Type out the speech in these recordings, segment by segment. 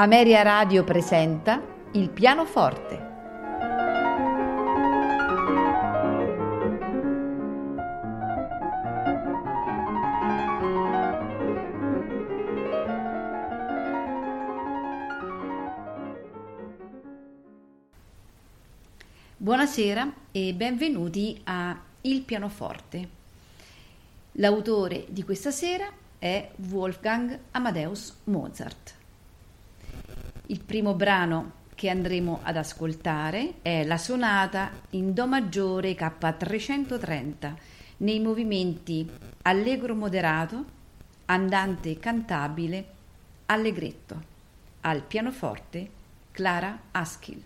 Ameria Radio presenta Il pianoforte. Buonasera e benvenuti a Il pianoforte. L'autore di questa sera è Wolfgang Amadeus Mozart. Il primo brano che andremo ad ascoltare è la sonata in Do maggiore K330 nei movimenti allegro moderato, andante cantabile, allegretto. Al pianoforte Clara Askill.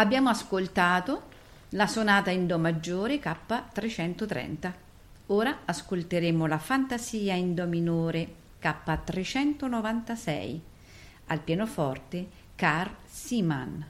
Abbiamo ascoltato la sonata in Do maggiore K330. Ora ascolteremo la fantasia in Do minore K396. Al pianoforte Carl Siman.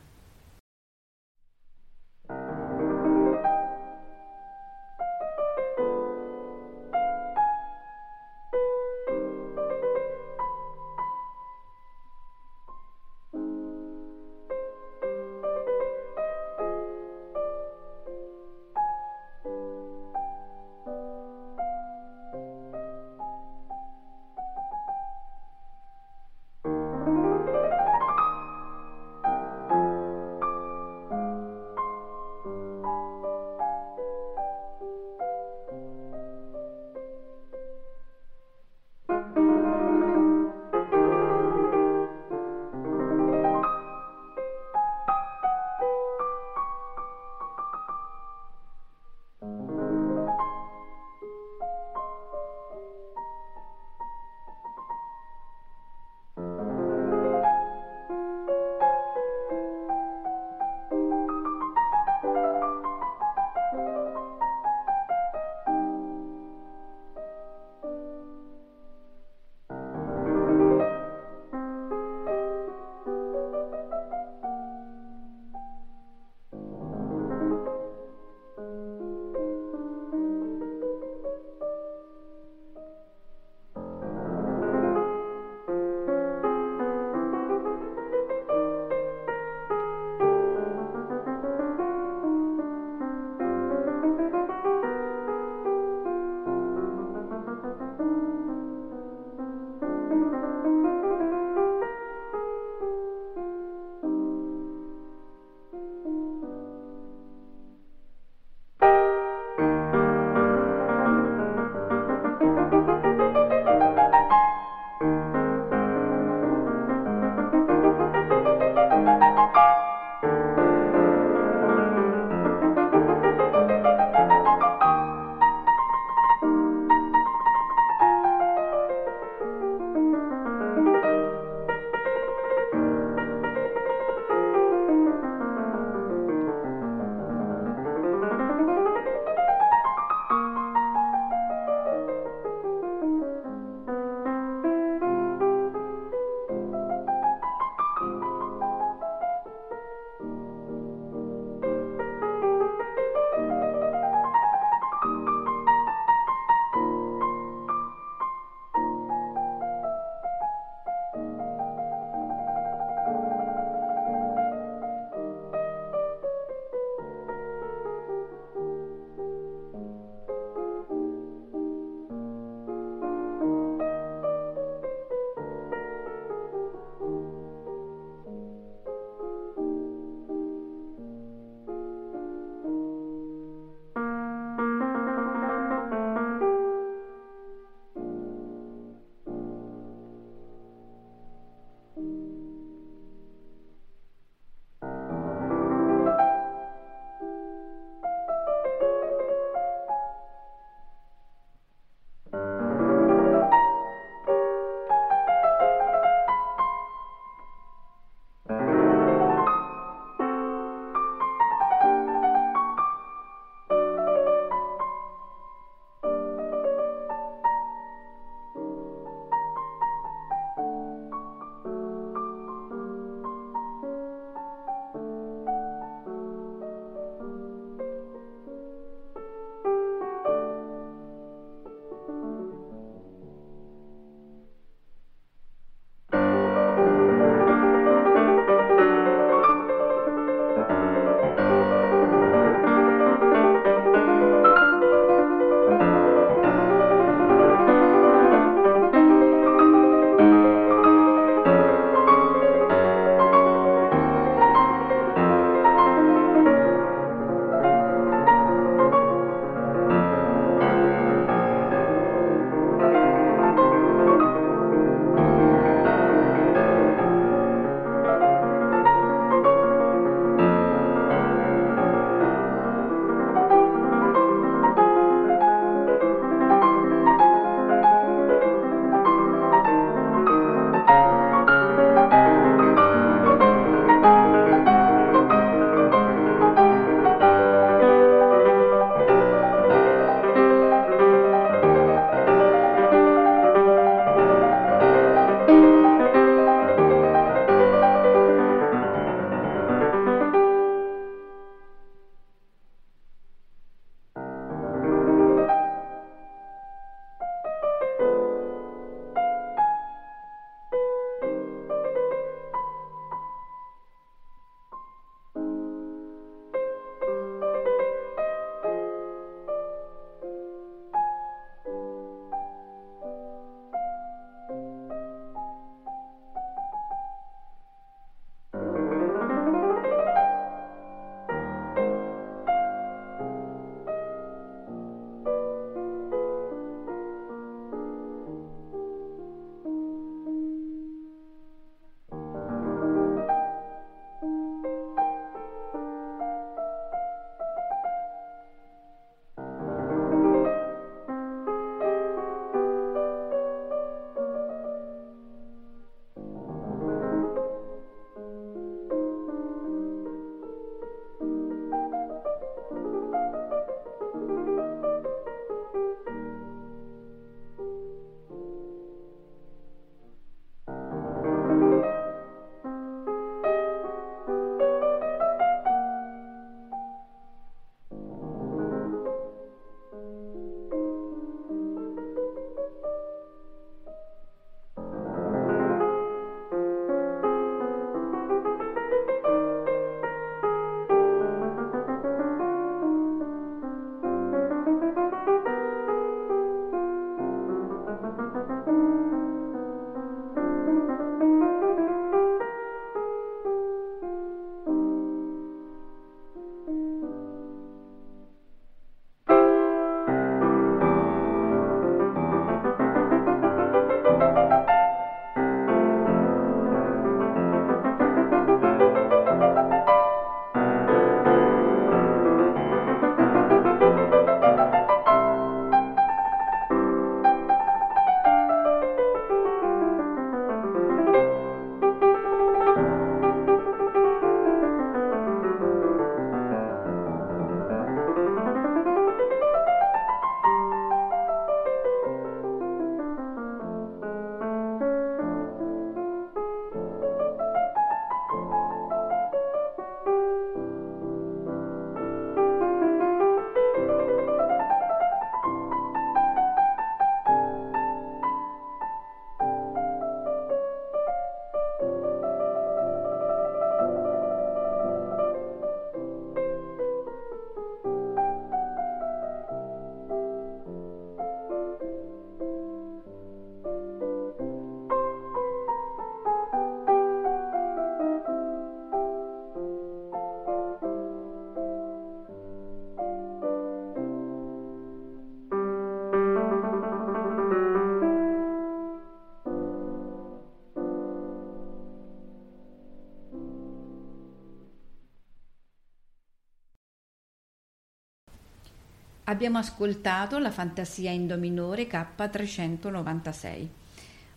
Abbiamo ascoltato la fantasia in Do minore K396.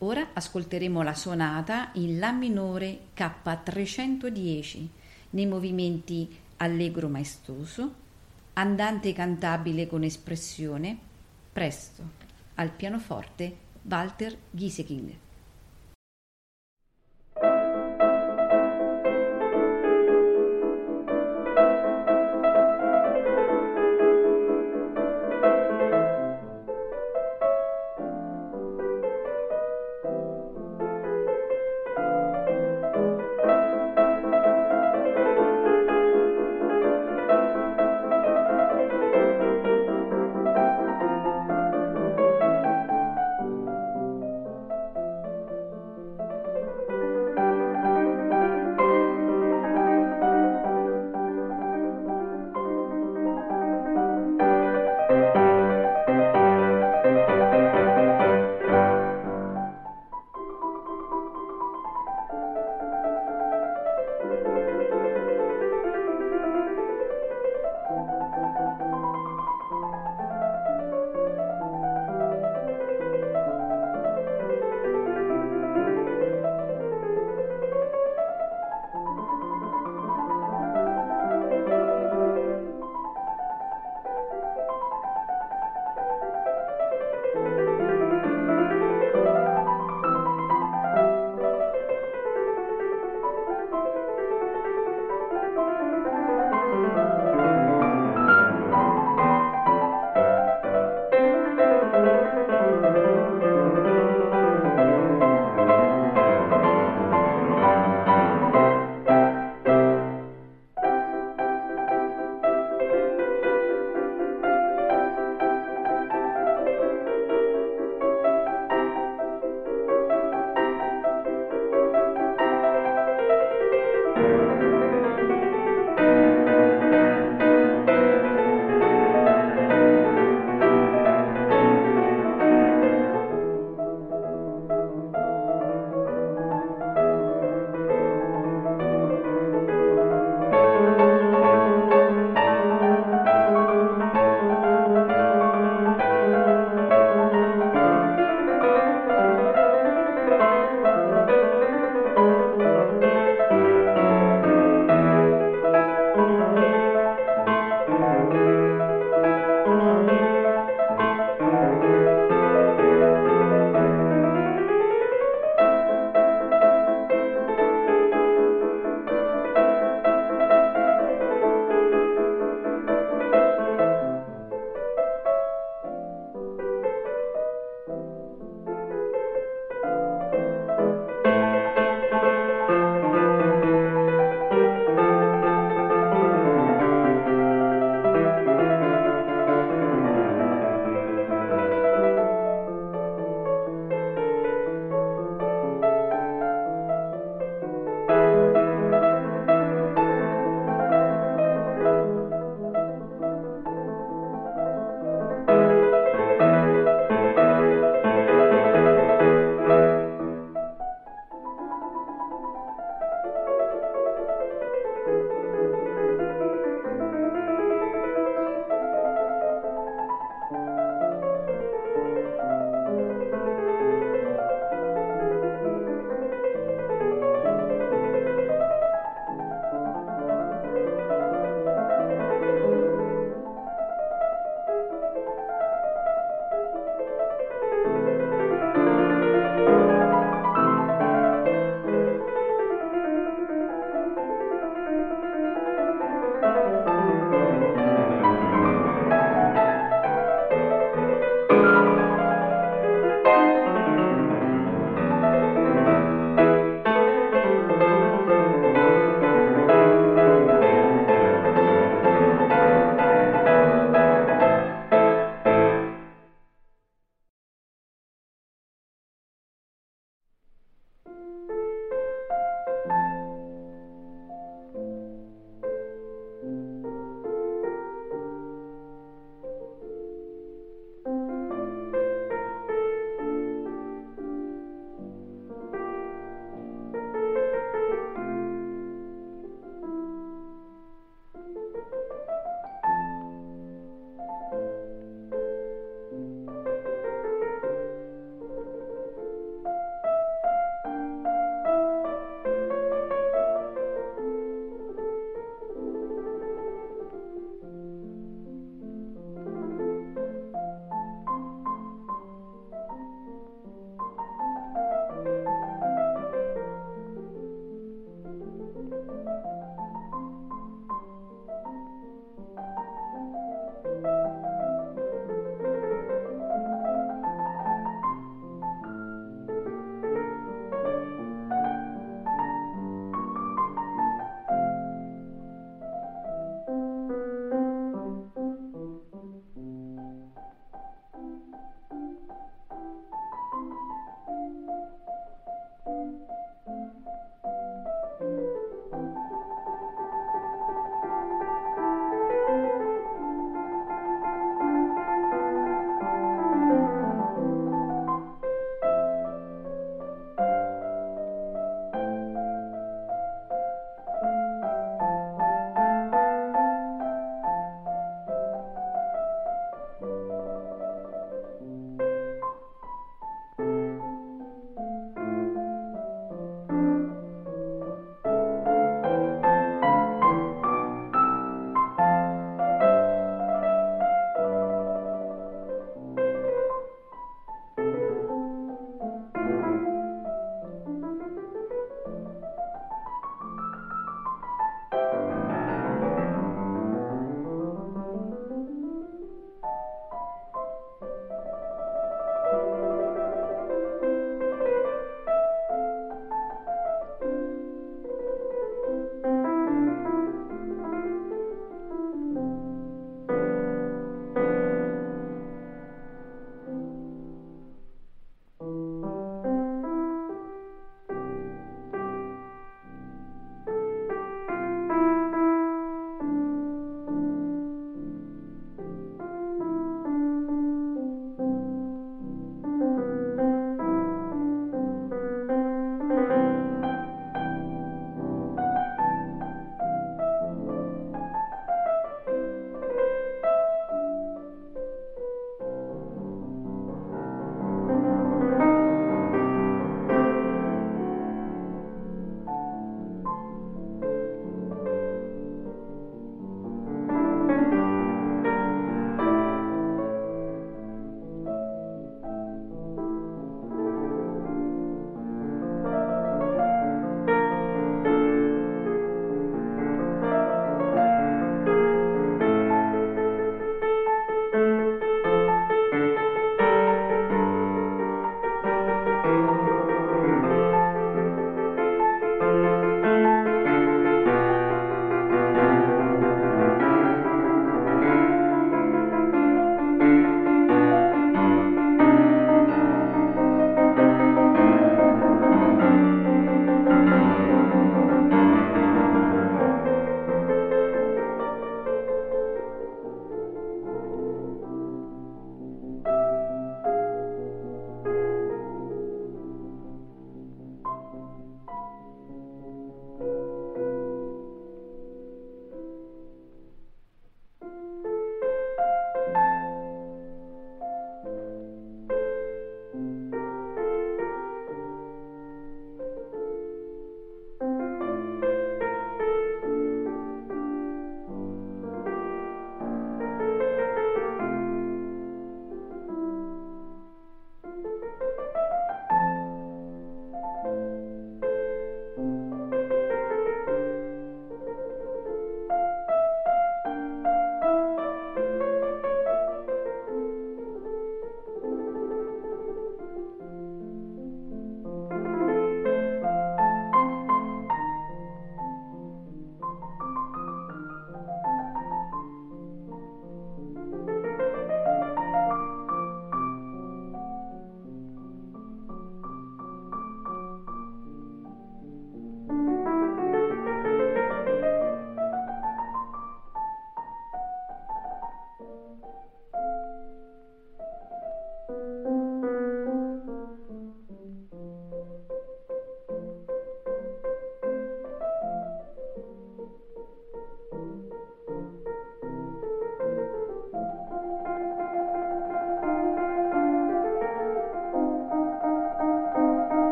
Ora ascolteremo la sonata in La minore K310 nei movimenti allegro maestoso, andante cantabile con espressione, presto, al pianoforte Walter Gieseking.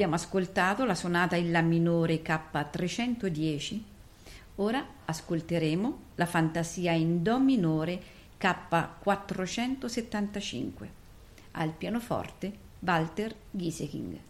Abbiamo ascoltato la sonata in La minore K310. Ora ascolteremo la fantasia in Do minore K475 al pianoforte Walter Gieseking.